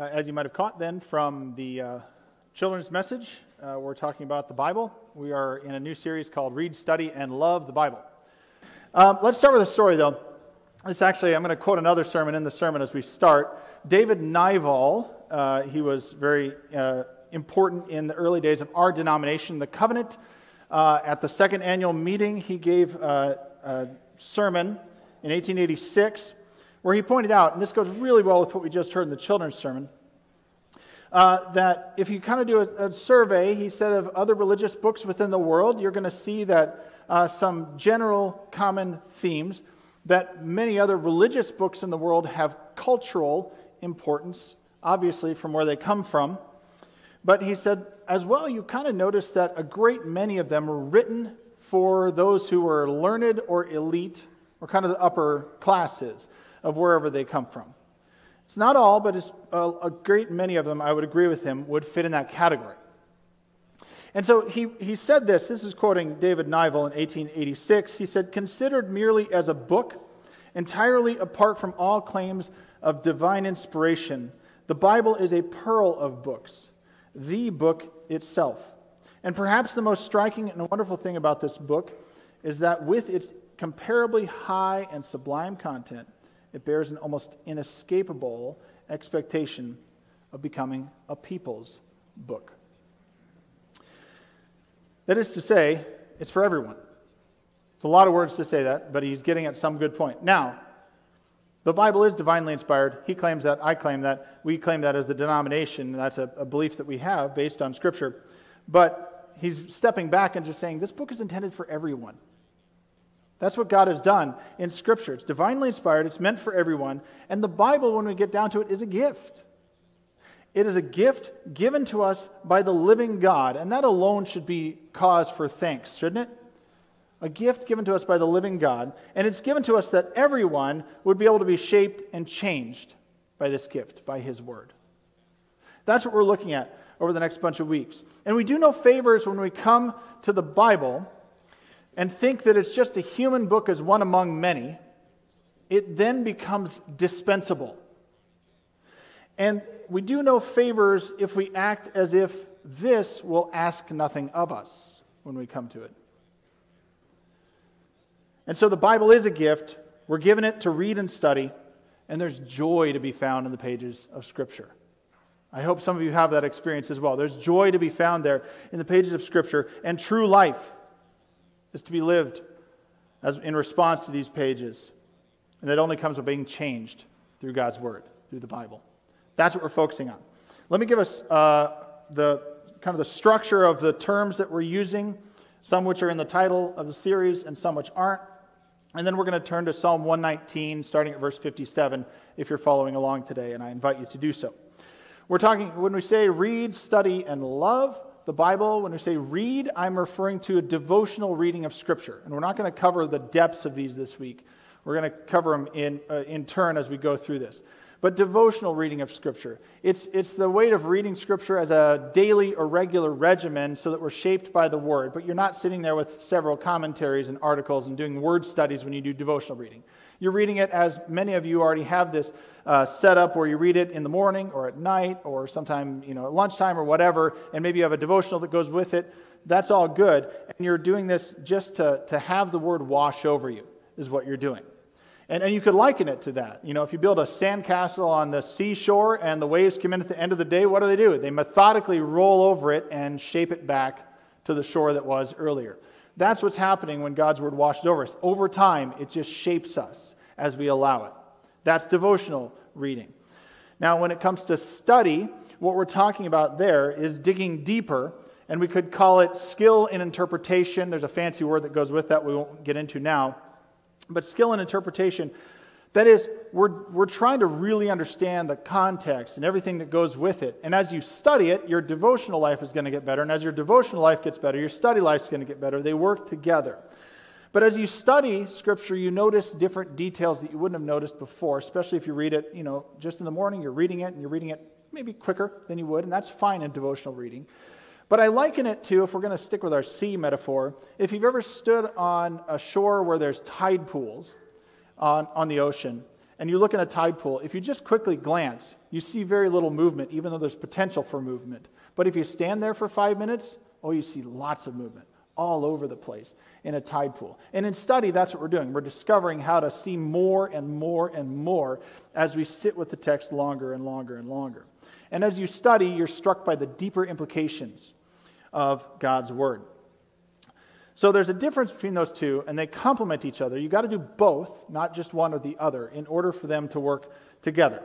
Uh, as you might have caught then from the uh, children's message, uh, we're talking about the Bible. We are in a new series called Read, Study, and Love the Bible. Um, let's start with a story, though. This actually, I'm going to quote another sermon in the sermon as we start. David Nyvall, uh, he was very uh, important in the early days of our denomination, the Covenant. Uh, at the second annual meeting, he gave a sermon in 1886 where he pointed out, and this goes really well with what we just heard in the children's sermon, uh, that if you kind of do a, a, survey, he said, of other religious books within the world, you're going to see that uh, some general common themes, that many other religious books in the world have cultural importance, obviously from where they come from. But he said, as well, you kind of notice that a great many of them were written for those who were learned or elite, or kind of the upper classes of wherever they come from. It's not all, but a, uh, a great many of them, I would agree with him, would fit in that category. And so he, he said this, this is quoting David Nyvall in 1886. He said, Considered merely as a book, entirely apart from all claims of divine inspiration, the Bible is a pearl of books, the book itself. And perhaps the most striking and wonderful thing about this book is that with its comparably high and sublime content, it bears an almost inescapable expectation of becoming a people's book. That is to say, it's for everyone. It's a lot of words to say that, but he's getting at some good point. Now, the Bible is divinely inspired. He claims that. I claim that. We claim that as the denomination. That's a, a belief that we have based on Scripture. But he's stepping back and just saying this book is intended for everyone. That's what God has done in Scripture. It's divinely inspired, it's meant for everyone. And the Bible, when we get down to it, is a gift. It is a gift given to us by the living God, and that alone should be cause for thanks, shouldn't it? A gift given to us by the living God, and it's given to us that everyone would be able to be shaped and changed by this gift, by His Word. That's what we're looking at over the next bunch of weeks. And we do no favors when we come to the Bible and think that it's just a human book as one among many, it then becomes dispensable. And we do no favors if we act as if this will ask nothing of us when we come to it. And so the Bible is a gift. We're given it to read and study, and there's joy to be found in the pages of Scripture. I hope some of you have that experience as well. There's joy to be found there in the pages of Scripture and true life is to be lived as, in response to these pages. And that only comes by being changed through God's Word, through the Bible. That's what we're focusing on. Let me give us uh, the kind of the structure of the terms that we're using, some which are in the title of the series and some which aren't. And then we're going to turn to Psalm 119, starting at verse 57, if you're following along today, and I invite you to do so. We're talking, when we say read, study, and love, the Bible, when we say read, I'm referring to a devotional reading of Scripture. And we're not going to cover the depths of these this week. We're going to cover them in, uh, in turn as we go through this. But devotional reading of Scripture. It's, it's the way of reading Scripture as a daily or regular regimen so that we're shaped by the Word. But you're not sitting there with several commentaries and articles and doing word studies when you do devotional reading. You're reading it as many of you already have this uh, set up where you read it in the morning or at night or sometime, you know, at lunchtime or whatever, and maybe you have a devotional that goes with it. That's all good. And you're doing this just to, to have the word wash over you, is what you're doing. And, and you could liken it to that. You know, if you build a sandcastle on the seashore and the waves come in at the end of the day, what do they do? They methodically roll over it and shape it back to the shore that was earlier. That's what's happening when God's word washes over us. Over time, it just shapes us as we allow it. That's devotional reading. Now, when it comes to study, what we're talking about there is digging deeper, and we could call it skill in interpretation. There's a fancy word that goes with that we won't get into now. But skill in interpretation that is, we're, we're trying to really understand the context and everything that goes with it. And as you study it, your devotional life is going to get better. And as your devotional life gets better, your study life is going to get better. They work together. But as you study Scripture, you notice different details that you wouldn't have noticed before, especially if you read it, you know, just in the morning, you're reading it, and you're reading it maybe quicker than you would, and that's fine in devotional reading. But I liken it to, if we're going to stick with our sea metaphor, if you've ever stood on a shore where there's tide pools, on, on the ocean. and you look in a tide pool, if you just quickly glance, you see very little movement, even though there's potential for movement. But if you stand there for five minutes, oh, you see lots of movement all over the place in a tide pool. And in study, that's what we're doing. We're discovering how to see more and more and more as we sit with the text longer and longer and longer. And as you study, you're struck by the deeper implications of God's Word. So there's a difference between those two, and they complement each other. You've got to do both, not just one or the other, in order for them to work together.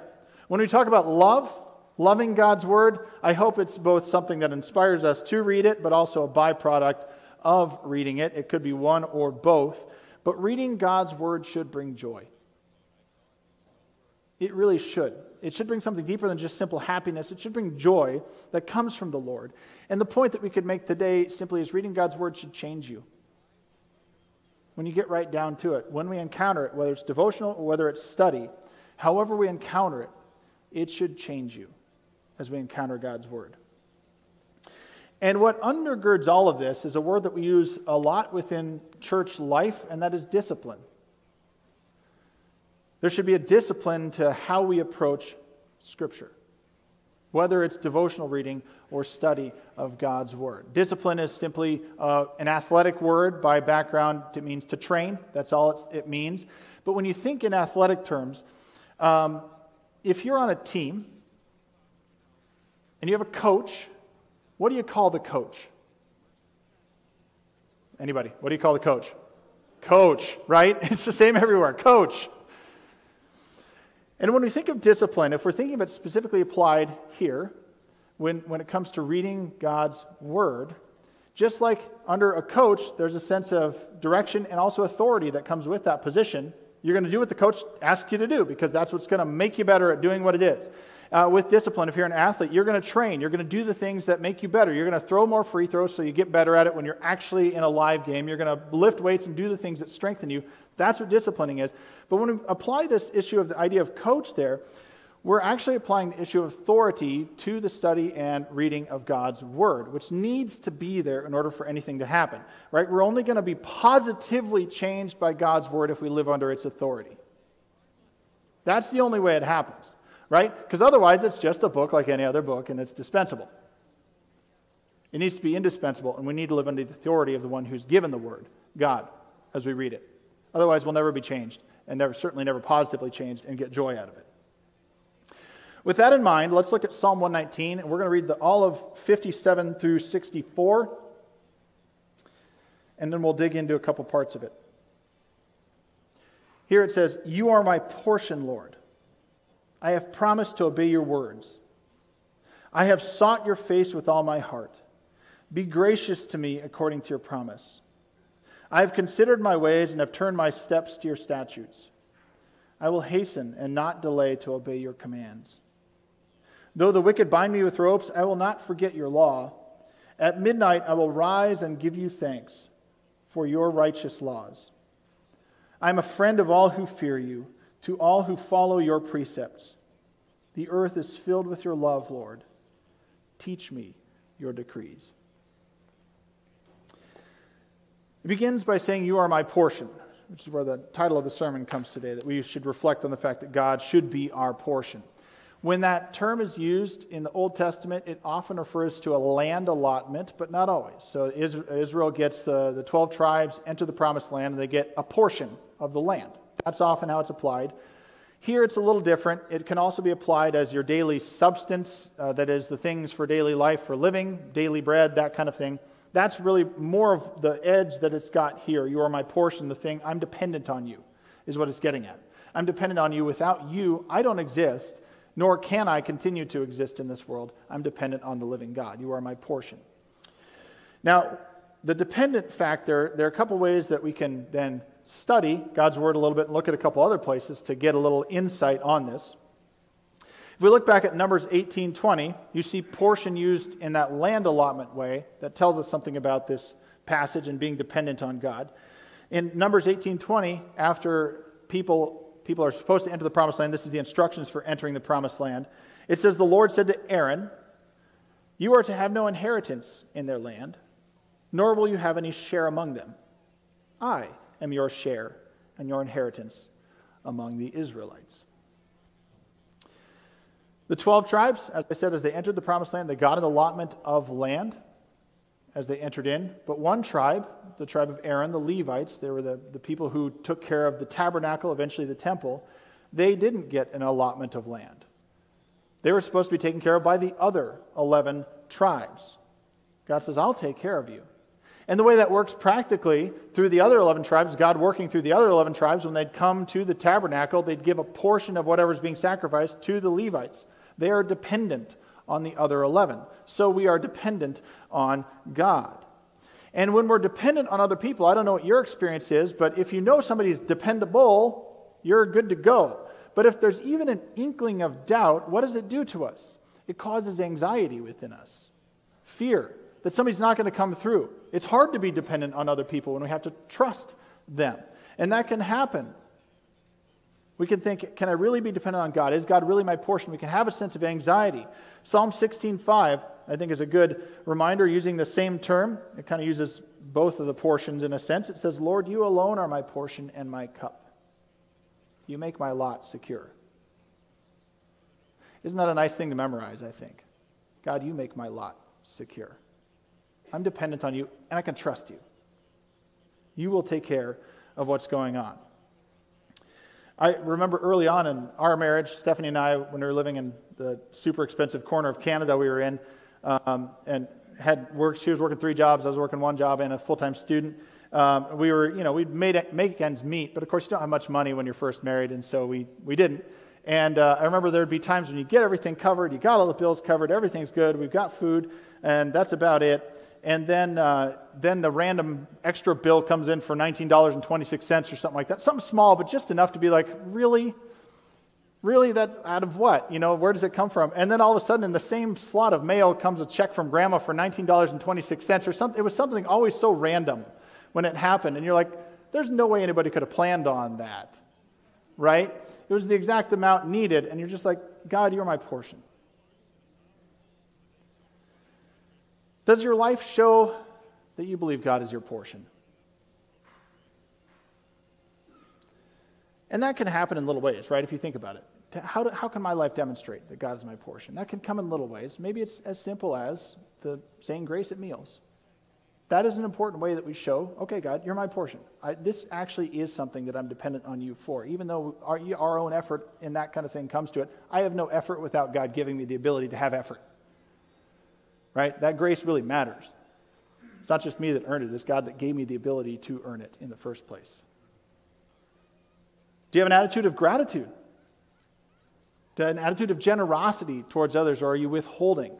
When we talk about love, loving God's Word, I hope it's both something that inspires us to read it, but also a byproduct of reading it. It could be one or both. But reading God's Word should bring joy. It really should. It should bring something deeper than just simple happiness. It should bring joy that comes from the Lord. And the point that we could make today simply is reading God's Word should change you. When you get right down to it, when we encounter it, whether it's devotional or whether it's study, however we encounter it, it should change you as we encounter God's Word. And what undergirds all of this is a word that we use a lot within church life, and that is discipline. There should be a discipline to how we approach Scripture, whether it's devotional reading or study of God's Word. Discipline is simply uh, an athletic word by background. It means to train, that's all it means. But when you think in athletic terms, um, if you're on a team and you have a coach what do you call the coach? Anybody? What do you call the coach? Coach, right? It's the same everywhere. Coach. And when we think of discipline, if we're thinking it specifically applied here, when, when it comes to reading God's word, just like under a coach, there's a sense of direction and also authority that comes with that position. You're going to do what the coach asks you to do because that's what's going to make you better at doing what it is uh, with discipline, if you're an athlete, you're going to train. You're going to do the things that make you better. You're going to throw more free throws so you get better at it when you're actually in a live game. You're going to lift weights and do the things that strengthen you. That's what disciplining is. But when we apply this issue of the idea of coach there, we're actually applying the issue of authority to the study and reading of God's word, which needs to be there in order for anything to happen. Right? We're only going to be positively changed by God's word if we live under its authority. That's the only way it happens right? Because otherwise, it's just a book like any other book, and it's dispensable. It needs to be indispensable, and we need to live under the authority of the one who's given the word, God, as we read it. Otherwise, we'll never be changed, and never, certainly never positively changed, and get joy out of it. With that in mind, let's look at Psalm 119, and we're going to read the, all of 57 through 64, and then we'll dig into a couple parts of it. Here it says, You are my portion, Lord. I have promised to obey your words. I have sought your face with all my heart. Be gracious to me according to your promise. I have considered my ways and have turned my steps to your statutes. I will hasten and not delay to obey your commands. Though the wicked bind me with ropes, I will not forget your law. At midnight I will rise and give you thanks for your righteous laws. I am a friend of all who fear you to all who follow your precepts. The earth is filled with your love, Lord. Teach me your decrees. It begins by saying, You are my portion, which is where the title of the sermon comes today, that we should reflect on the fact that God should be our portion. When that term is used in the Old Testament, it often refers to a land allotment, but not always. So Israel gets the, the 12 tribes enter the promised land, and they get a portion of the land. That's often how it's applied. Here it's a little different. It can also be applied as your daily substance, uh, that is, the things for daily life, for living, daily bread, that kind of thing. That's really more of the edge that it's got here. You are my portion, the thing. I'm dependent on you, is what it's getting at. I'm dependent on you. Without you, I don't exist, nor can I continue to exist in this world. I'm dependent on the living God. You are my portion. Now, the dependent factor, there are a couple ways that we can then study God's Word a little bit and look at a couple other places to get a little insight on this. If we look back at Numbers 18:20, you see portion used in that land allotment way that tells us something about this passage and being dependent on God. In Numbers 18:20, after people people are supposed to enter the promised land, this is the instructions for entering the promised land. It says the Lord said to Aaron, "You are to have no inheritance in their land, nor will you have any share among them. I am your share and your inheritance among the Israelites. The 12 tribes, as I said, as they entered the promised land, they got an allotment of land as they entered in. But one tribe, the tribe of Aaron, the Levites, they were the, the people who took care of the tabernacle, eventually the temple, they didn't get an allotment of land. They were supposed to be taken care of by the other 11 tribes. God says, I'll take care of you. And the way that works practically through the other 11 tribes, God working through the other 11 tribes, when they'd come to the tabernacle, they'd give a portion of whatever's being sacrificed to the Levites. They are dependent on the other 11. So we are dependent on God. And when we're dependent on other people, I don't know what your experience is, but if you know somebody's dependable, you're good to go. But if there's even an inkling of doubt, what does it do to us? It causes anxiety within us, fear that somebody's not going to come through. It's hard to be dependent on other people when we have to trust them. And that can happen we can think, can I really be dependent on God? Is God really my portion? We can have a sense of anxiety. Psalm 16:5, I think, is a good reminder using the same term. It kind of uses both of the portions in a sense. It says, Lord, you alone are my portion and my cup. You make my lot secure. Isn't that a nice thing to memorize, I think? God, you make my lot secure. I'm dependent on you, and I can trust you. You will take care of what's going on. I remember early on in our marriage, Stephanie and I, when we were living in the super expensive corner of Canada we were in, um, and had worked, she was working three jobs, I was working one job, and a full time student. Um, we were, you know, we'd made make ends meet, but of course you don't have much money when you're first married, and so we, we didn't. And uh, I remember there'd be times when you get everything covered, you got all the bills covered, everything's good, we've got food, and that's about it and then, uh, then the random extra bill comes in for $19.26 or something like that. Something small, but just enough to be like, really? Really? That out of what? You know, where does it come from? And then all of a sudden, in the same slot of mail comes a check from grandma for $19.26 or something. It was something always so random when it happened. And you're like, there's no way anybody could have planned on that, right? It was the exact amount needed. And you're just like, God, you're my portion. Does your life show that you believe God is your portion? And that can happen in little ways, right? If you think about it. How, do, how can my life demonstrate that God is my portion? That can come in little ways. Maybe it's as simple as the saying grace at meals. That is an important way that we show, okay, God, you're my portion. I, this actually is something that I'm dependent on you for. Even though our, our own effort in that kind of thing comes to it, I have no effort without God giving me the ability to have effort right? That grace really matters. It's not just me that earned it, it's God that gave me the ability to earn it in the first place. Do you have an attitude of gratitude? An attitude of generosity towards others, or are you withholding?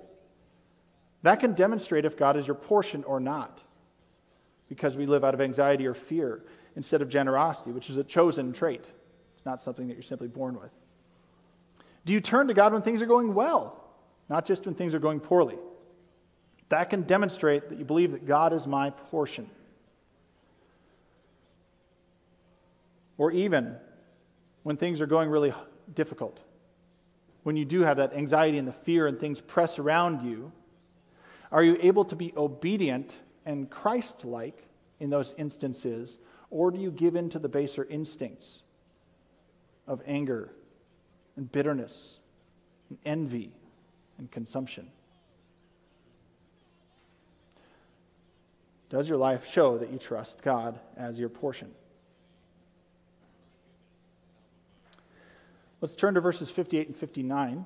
That can demonstrate if God is your portion or not, because we live out of anxiety or fear instead of generosity, which is a chosen trait. It's not something that you're simply born with. Do you turn to God when things are going well, not just when things are going poorly? That can demonstrate that you believe that God is my portion. Or even when things are going really difficult, when you do have that anxiety and the fear and things press around you, are you able to be obedient and Christ like in those instances, or do you give in to the baser instincts of anger and bitterness and envy and consumption? Does your life show that you trust God as your portion? Let's turn to verses 58 and 59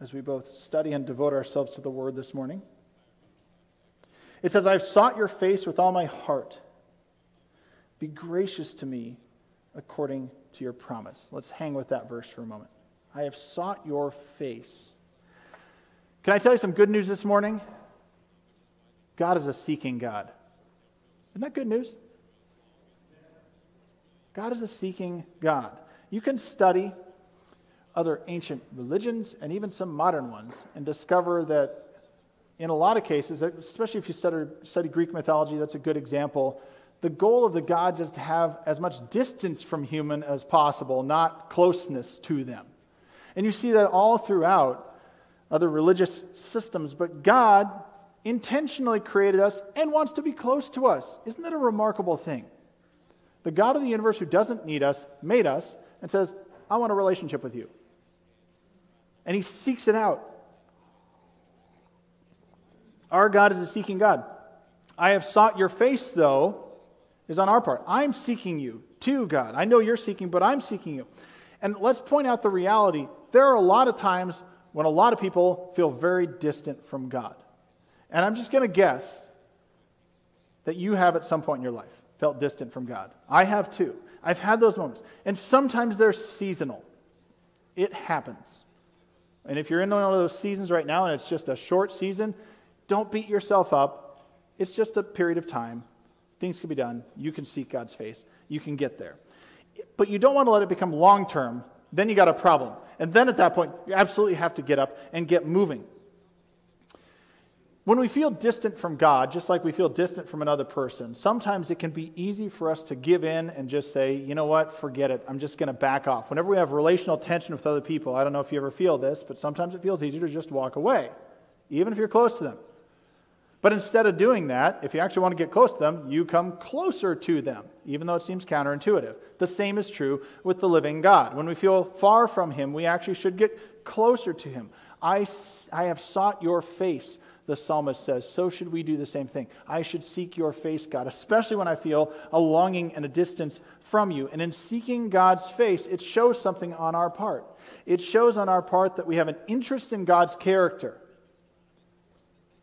as we both study and devote ourselves to the word this morning. It says, I've sought your face with all my heart. Be gracious to me according to your promise. Let's hang with that verse for a moment. I have sought your face. Can I tell you some good news this morning? God is a seeking God. Isn't that good news? God is a seeking God. You can study other ancient religions and even some modern ones and discover that in a lot of cases, especially if you study, study Greek mythology, that's a good example. The goal of the gods is to have as much distance from human as possible, not closeness to them. And you see that all throughout other religious systems. But God intentionally created us and wants to be close to us. Isn't that a remarkable thing? The God of the universe who doesn't need us made us and says, I want a relationship with you. And he seeks it out. Our God is a seeking God. I have sought your face, though, is on our part. I'm seeking you to God. I know you're seeking, but I'm seeking you. And let's point out the reality. There are a lot of times when a lot of people feel very distant from God. And I'm just going to guess that you have at some point in your life felt distant from God. I have too. I've had those moments. And sometimes they're seasonal. It happens. And if you're in one of those seasons right now and it's just a short season, don't beat yourself up. It's just a period of time. Things can be done. You can seek God's face. You can get there. But you don't want to let it become long term. Then you got a problem. And then at that point, you absolutely have to get up and get moving. When we feel distant from God, just like we feel distant from another person, sometimes it can be easy for us to give in and just say, you know what, forget it. I'm just going to back off. Whenever we have relational tension with other people, I don't know if you ever feel this, but sometimes it feels easier to just walk away, even if you're close to them. But instead of doing that, if you actually want to get close to them, you come closer to them, even though it seems counterintuitive. The same is true with the living God. When we feel far from Him, we actually should get closer to Him. I, I have sought your face the psalmist says, so should we do the same thing. I should seek your face, God, especially when I feel a longing and a distance from you. And in seeking God's face, it shows something on our part. It shows on our part that we have an interest in God's character,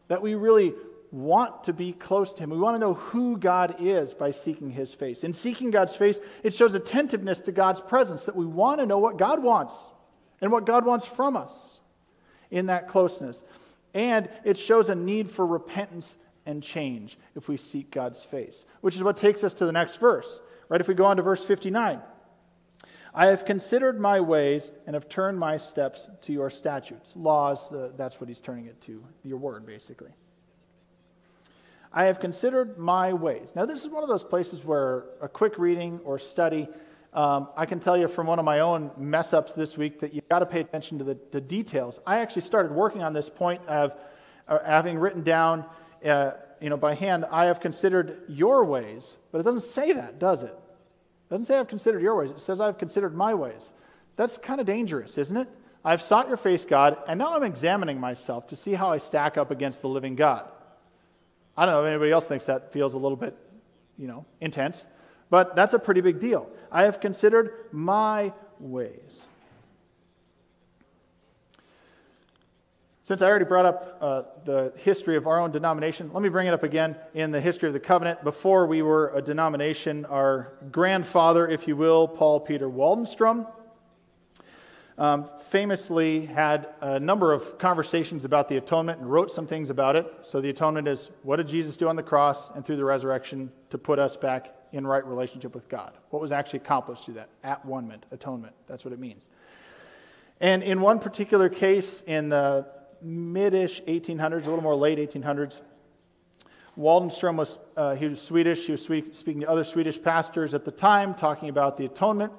that we really want to be close to Him. We want to know who God is by seeking His face. In seeking God's face, it shows attentiveness to God's presence, that we want to know what God wants and what God wants from us in that closeness. And it shows a need for repentance and change if we seek God's face, which is what takes us to the next verse. Right? If we go on to verse 59, I have considered my ways and have turned my steps to your statutes. Laws, the, that's what he's turning it to, your word, basically. I have considered my ways. Now, this is one of those places where a quick reading or study um, I can tell you from one of my own mess ups this week that you've got to pay attention to the, the details. I actually started working on this point of uh, having written down, uh, you know, by hand, I have considered your ways, but it doesn't say that, does it? It doesn't say I've considered your ways. It says I've considered my ways. That's kind of dangerous, isn't it? I've sought your face, God, and now I'm examining myself to see how I stack up against the living God. I don't know if anybody else thinks that feels a little bit, you know, intense. But that's a pretty big deal. I have considered my ways. Since I already brought up uh, the history of our own denomination, let me bring it up again in the history of the covenant. Before we were a denomination, our grandfather, if you will, Paul Peter Waldenstrom, um, famously had a number of conversations about the atonement and wrote some things about it. So, the atonement is what did Jesus do on the cross and through the resurrection to put us back in right relationship with God. What was actually accomplished through that? At one ment, atonement. That's what it means. And in one particular case, in the mid-ish 1800s, a little more late 1800s, Waldenstrom was uh, he was Swedish. He was speaking to other Swedish pastors at the time, talking about the atonement.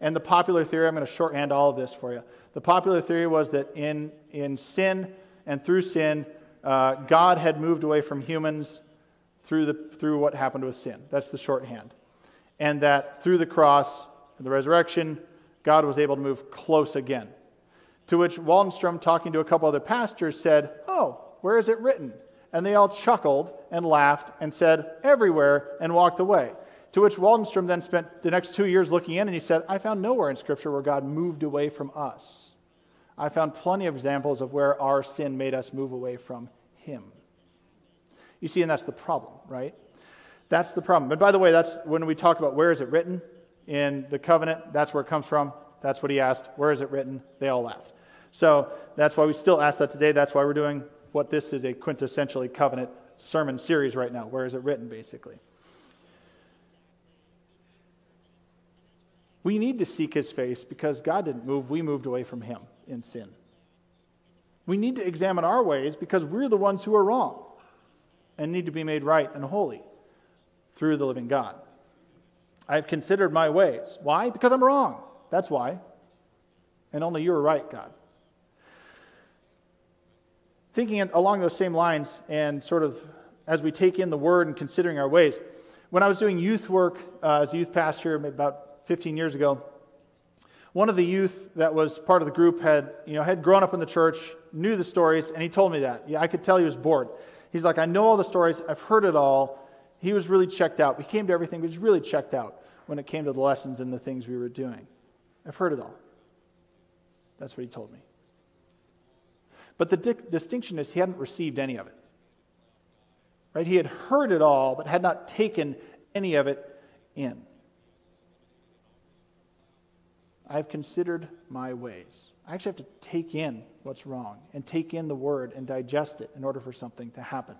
And the popular theory, I'm going to shorthand all of this for you. The popular theory was that in, in sin and through sin, uh, God had moved away from humans through, the, through what happened with sin. That's the shorthand. And that through the cross and the resurrection, God was able to move close again. To which Waldenstrom, talking to a couple other pastors, said, Oh, where is it written? And they all chuckled and laughed and said, Everywhere, and walked away. To which Waldenstrom then spent the next two years looking in and he said, I found nowhere in Scripture where God moved away from us. I found plenty of examples of where our sin made us move away from Him. You see, and that's the problem, right? That's the problem. But by the way, that's when we talk about where is it written in the covenant, that's where it comes from. That's what he asked. Where is it written? They all laughed. So that's why we still ask that today. That's why we're doing what this is a quintessentially covenant sermon series right now. Where is it written, basically? We need to seek his face because God didn't move, we moved away from him in sin. We need to examine our ways because we're the ones who are wrong and need to be made right and holy through the living God. I have considered my ways. Why? Because I'm wrong. That's why. And only you are right, God. Thinking along those same lines, and sort of as we take in the word and considering our ways, When I was doing youth work uh, as a youth pastor about 15 years ago, one of the youth that was part of the group had, you know, had grown up in the church, knew the stories, and he told me that. Yeah, I could tell he was bored. He's like, I know all the stories, I've heard it all. He was really checked out. He came to everything, but he was really checked out when it came to the lessons and the things we were doing. I've heard it all. That's what he told me. But the di- distinction is he hadn't received any of it. Right? He had heard it all, but had not taken any of it in. I've considered my ways. I actually have to take in what's wrong and take in the word and digest it in order for something to happen.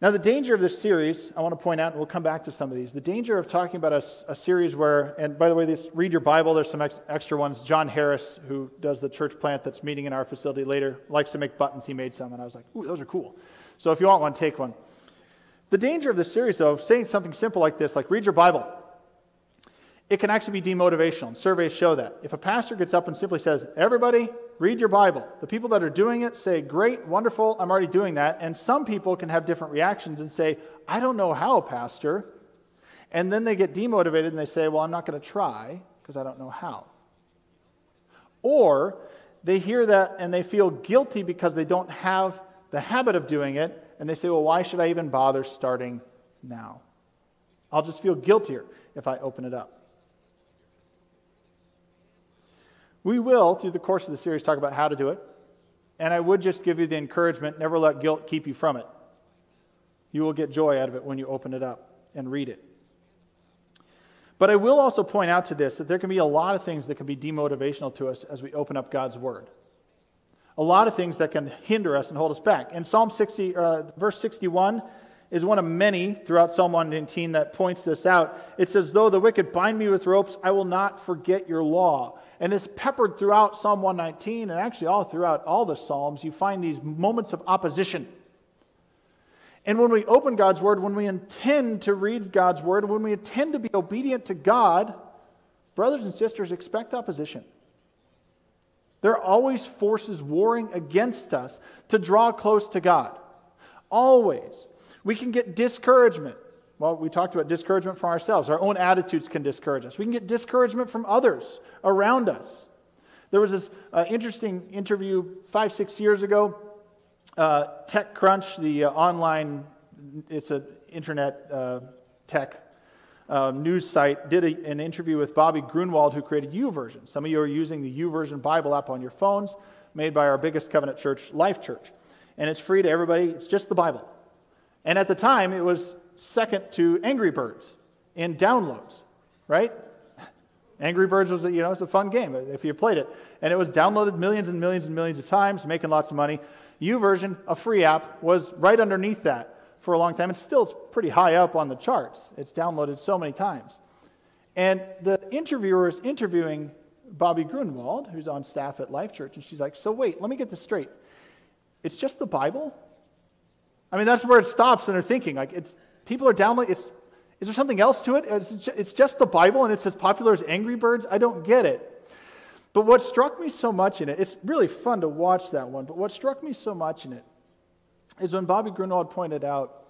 Now, the danger of this series, I want to point out, and we'll come back to some of these. The danger of talking about a, a series where, and by the way, this, read your Bible, there's some ex, extra ones. John Harris, who does the church plant that's meeting in our facility later, likes to make buttons. He made some, and I was like, ooh, those are cool. So if you want one, take one. The danger of this series, though, of saying something simple like this, like read your Bible, it can actually be demotivational. And surveys show that. If a pastor gets up and simply says, Everybody, read your Bible, the people that are doing it say, Great, wonderful, I'm already doing that. And some people can have different reactions and say, I don't know how, Pastor. And then they get demotivated and they say, Well, I'm not going to try because I don't know how. Or they hear that and they feel guilty because they don't have the habit of doing it. And they say, Well, why should I even bother starting now? I'll just feel guiltier if I open it up. We will, through the course of the series, talk about how to do it. And I would just give you the encouragement never let guilt keep you from it. You will get joy out of it when you open it up and read it. But I will also point out to this that there can be a lot of things that can be demotivational to us as we open up God's Word. A lot of things that can hinder us and hold us back. In Psalm 60, uh, verse 61, is one of many throughout Psalm 119 that points this out. It says, Though the wicked bind me with ropes, I will not forget your law. And it's peppered throughout Psalm 119 and actually all throughout all the Psalms. You find these moments of opposition. And when we open God's Word, when we intend to read God's Word, when we intend to be obedient to God, brothers and sisters, expect opposition. There are always forces warring against us to draw close to God. Always. We can get discouragement. Well, we talked about discouragement from ourselves. Our own attitudes can discourage us. We can get discouragement from others around us. There was this uh, interesting interview five, six years ago. Uh, TechCrunch, the uh, online, it's an internet uh, tech uh, news site, did a, an interview with Bobby Gruenewald, who created YouVersion. Some of you are using the YouVersion Bible app on your phones, made by our biggest covenant church, Life Church. And it's free to everybody, it's just the Bible. And at the time, it was second to Angry Birds in downloads, right? Angry Birds was, a, you know, it's a fun game if you played it. And it was downloaded millions and millions and millions of times, making lots of money. YouVersion, a free app, was right underneath that for a long time. And still, it's pretty high up on the charts. It's downloaded so many times. And the interviewer is interviewing Bobby Gruenewald, who's on staff at Life Church, and she's like, So wait, let me get this straight. It's just the Bible? I mean, that's where it stops and they're thinking. Like, it's, people are downloading, it's, is there something else to it? It's, just the Bible and it's as popular as Angry Birds? I don't get it. But what struck me so much in it, it's really fun to watch that one, but what struck me so much in it is when Bobby Gruenewald pointed out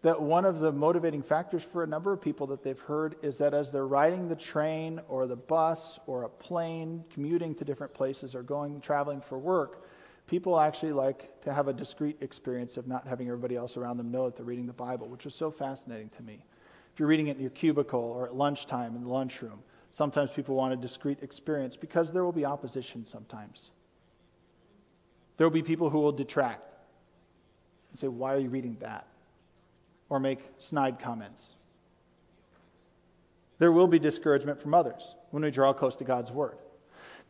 that one of the motivating factors for a number of people that they've heard is that as they're riding the train or the bus or a plane, commuting to different places or going traveling for work, people actually like to have a discrete experience of not having everybody else around them know that they're reading the Bible, which was so fascinating to me. If you're reading it in your cubicle or at lunchtime in the lunchroom, sometimes people want a discrete experience because there will be opposition sometimes. There will be people who will detract and say, Why are you reading that? Or make snide comments. There will be discouragement from others when we draw close to God's Word.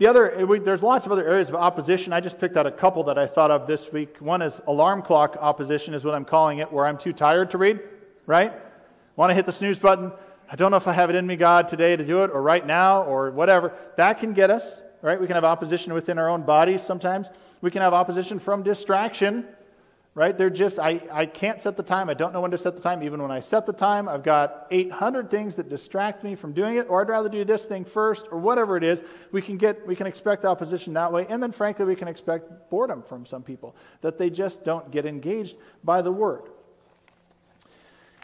The other, eh, we, there's lots of other areas of opposition. I just picked out a couple that I thought of this week. One is alarm clock opposition, is what I'm calling it, where I'm too tired to read, right? Want to hit the snooze button. I don't know if I have it in me, God, today to do it, or right now, or whatever. That can get us, right? We can have opposition within our own bodies sometimes. We can have opposition from distraction right? They're just, I, I can't set the time. I don't know when to set the time. Even when I set the time, I've got 800 things that distract me from doing it, or I'd rather do this thing first, or whatever it is. We can get, we can expect opposition that way. And then, frankly, we can expect boredom from some people, that they just don't get engaged by the word.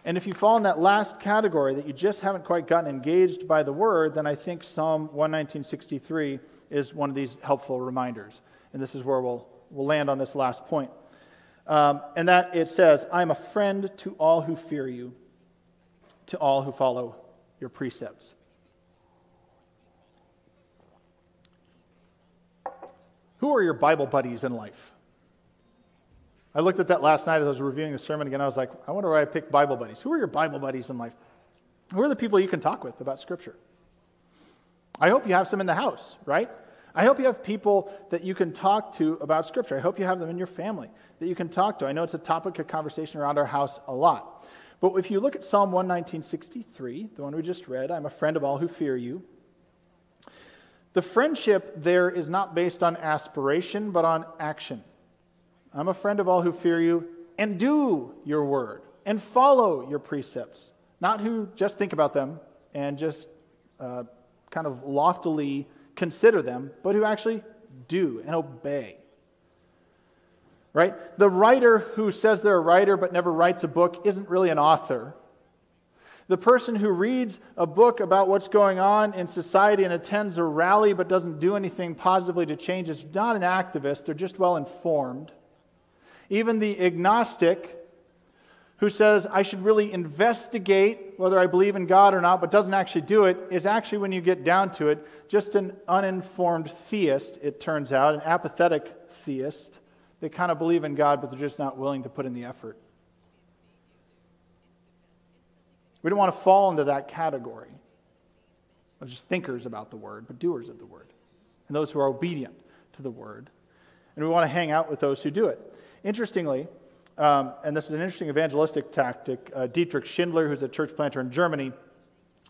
And if you fall in that last category that you just haven't quite gotten engaged by the word, then I think Psalm 119.63 is one of these helpful reminders. And this is where we'll, we'll land on this last point. Um, and that it says, I'm a friend to all who fear you, to all who follow your precepts. Who are your Bible buddies in life? I looked at that last night as I was reviewing the sermon again. I was like, I wonder why I picked Bible buddies. Who are your Bible buddies in life? Who are the people you can talk with about Scripture? I hope you have some in the house, right? I hope you have people that you can talk to about Scripture. I hope you have them in your family that you can talk to. I know it's a topic of conversation around our house a lot. But if you look at Psalm 119.63, the one we just read, I'm a friend of all who fear you. The friendship there is not based on aspiration, but on action. I'm a friend of all who fear you and do your word and follow your precepts, not who just think about them and just uh, kind of loftily consider them, but who actually do and obey. Right? The writer who says they're a writer but never writes a book isn't really an author. The person who reads a book about what's going on in society and attends a rally but doesn't do anything positively to change is not an activist, they're just well informed. Even the agnostic who says, I should really investigate whether I believe in God or not, but doesn't actually do it, is actually, when you get down to it, just an uninformed theist, it turns out, an apathetic theist. They kind of believe in God, but they're just not willing to put in the effort. We don't want to fall into that category of just thinkers about the word, but doers of the word, and those who are obedient to the word. And we want to hang out with those who do it. Interestingly, um, and this is an interesting evangelistic tactic, uh, Dietrich Schindler, who's a church planter in Germany,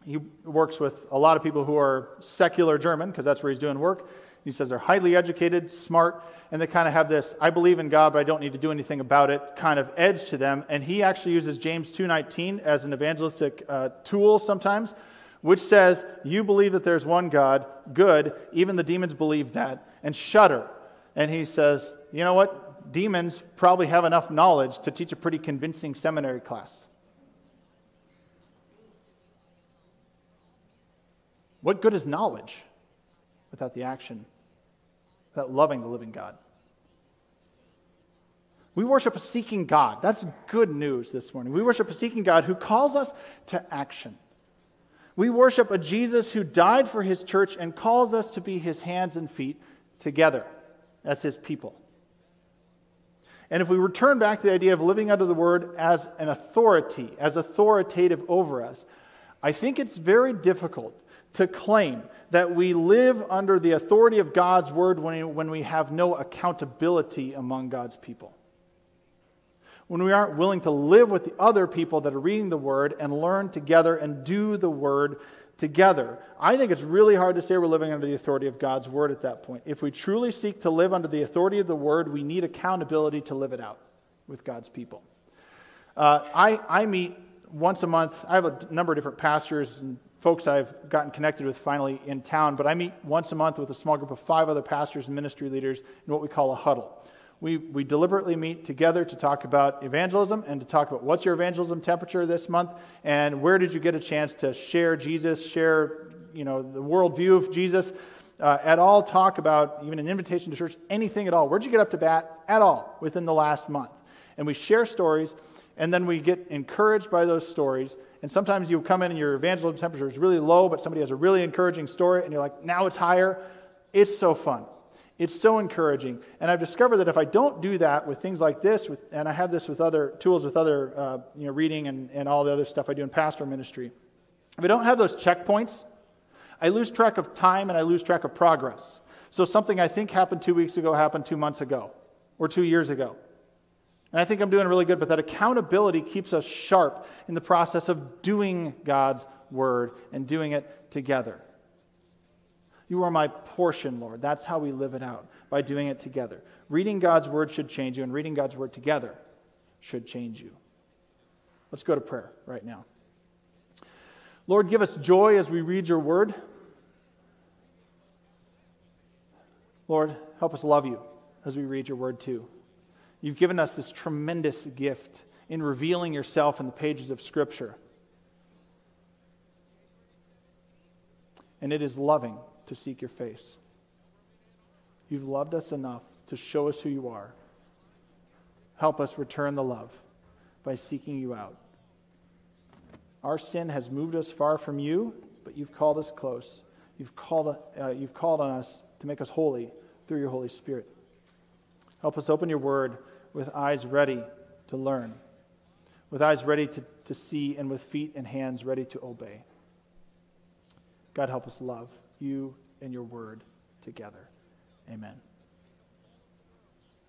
he works with a lot of people who are secular German, because that's where he's doing work. He says they're highly educated, smart, and they kind of have this I believe in God, but I don't need to do anything about it kind of edge to them. And he actually uses James 2.19 as an evangelistic uh, tool sometimes, which says, You believe that there's one God, good, even the demons believe that, and shudder. And he says, You know what? demons probably have enough knowledge to teach a pretty convincing seminary class. What good is knowledge without the action, without loving the living God? We worship a seeking God. That's good news this morning. We worship a seeking God who calls us to action. We worship a Jesus who died for his church and calls us to be his hands and feet together as his people. And if we return back to the idea of living under the word as an authority, as authoritative over us, I think it's very difficult to claim that we live under the authority of God's word when we, when we have no accountability among God's people. When we aren't willing to live with the other people that are reading the word and learn together and do the word together. I think it's really hard to say we're living under the authority of God's word at that point. If we truly seek to live under the authority of the word, we need accountability to live it out with God's people. Uh, I, I meet once a month. I have a number of different pastors and folks I've gotten connected with finally in town, but I meet once a month with a small group of five other pastors and ministry leaders in what we call a huddle we, we deliberately meet together to talk about evangelism and to talk about what's your evangelism temperature this month and where did you get a chance to share Jesus, share you know, the worldview of Jesus, uh, at all talk about even an invitation to church, anything at all. Where'd you get up to bat at all within the last month? And we share stories and then we get encouraged by those stories. And sometimes you come in and your evangelism temperature is really low, but somebody has a really encouraging story and you're like, now it's higher. It's so fun. It's so encouraging. And I've discovered that if I don't do that with things like this, with, and I have this with other tools, with other uh, you know, reading and, and all the other stuff I do in pastoral ministry, if I don't have those checkpoints, I lose track of time and I lose track of progress. So something I think happened two weeks ago happened two months ago or two years ago. And I think I'm doing really good, but that accountability keeps us sharp in the process of doing God's word and doing it together. You are my portion, Lord. That's how we live it out, by doing it together. Reading God's word should change you, and reading God's word together should change you. Let's go to prayer right now. Lord, give us joy as we read your word. Lord, help us love you as we read your word too. You've given us this tremendous gift in revealing yourself in the pages of Scripture. And it is loving to seek your face. You've loved us enough to show us who you are. Help us return the love by seeking you out. Our sin has moved us far from you, but you've called us close. You've called, uh, you've called on us to make us holy through your Holy Spirit. Help us open your word with eyes ready to learn, with eyes ready to, to see, and with feet and hands ready to obey. God, help us love you and your word together. Amen.